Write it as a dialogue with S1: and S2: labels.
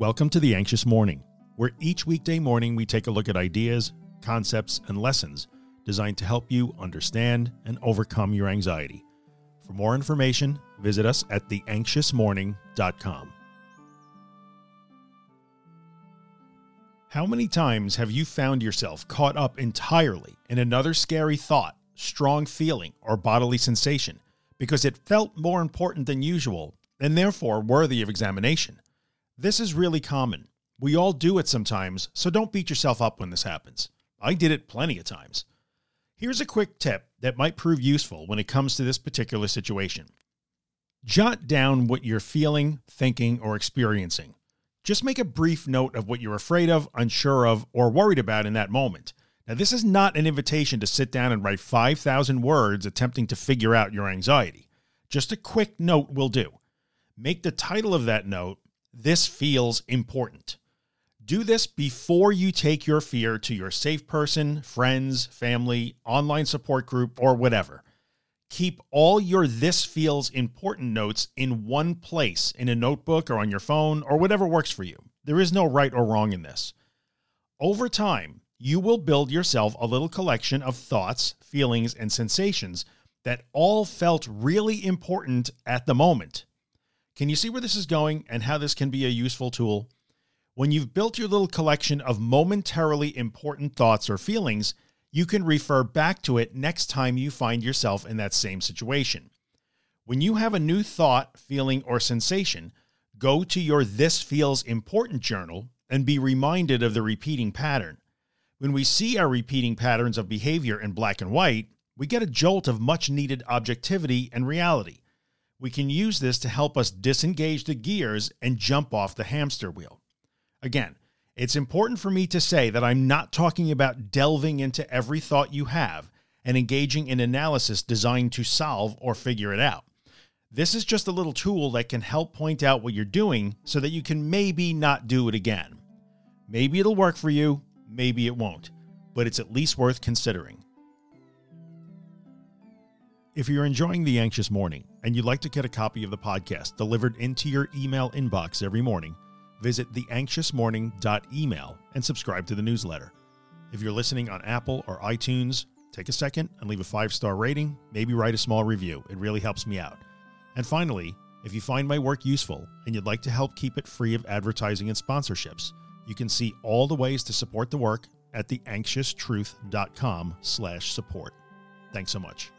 S1: Welcome to The Anxious Morning, where each weekday morning we take a look at ideas, concepts, and lessons designed to help you understand and overcome your anxiety. For more information, visit us at theanxiousmorning.com. How many times have you found yourself caught up entirely in another scary thought, strong feeling, or bodily sensation because it felt more important than usual and therefore worthy of examination? This is really common. We all do it sometimes, so don't beat yourself up when this happens. I did it plenty of times. Here's a quick tip that might prove useful when it comes to this particular situation. Jot down what you're feeling, thinking, or experiencing. Just make a brief note of what you're afraid of, unsure of, or worried about in that moment. Now, this is not an invitation to sit down and write 5,000 words attempting to figure out your anxiety. Just a quick note will do. Make the title of that note this feels important. Do this before you take your fear to your safe person, friends, family, online support group, or whatever. Keep all your this feels important notes in one place in a notebook or on your phone or whatever works for you. There is no right or wrong in this. Over time, you will build yourself a little collection of thoughts, feelings, and sensations that all felt really important at the moment. Can you see where this is going and how this can be a useful tool? When you've built your little collection of momentarily important thoughts or feelings, you can refer back to it next time you find yourself in that same situation. When you have a new thought, feeling, or sensation, go to your This Feels Important journal and be reminded of the repeating pattern. When we see our repeating patterns of behavior in black and white, we get a jolt of much needed objectivity and reality we can use this to help us disengage the gears and jump off the hamster wheel. Again, it's important for me to say that I'm not talking about delving into every thought you have and engaging in analysis designed to solve or figure it out. This is just a little tool that can help point out what you're doing so that you can maybe not do it again. Maybe it'll work for you, maybe it won't, but it's at least worth considering. If you're enjoying The Anxious Morning and you'd like to get a copy of the podcast delivered into your email inbox every morning, visit theanxiousmorning.email and subscribe to the newsletter. If you're listening on Apple or iTunes, take a second and leave a five star rating, maybe write a small review. It really helps me out. And finally, if you find my work useful and you'd like to help keep it free of advertising and sponsorships, you can see all the ways to support the work at theanxioustruth.com slash support. Thanks so much.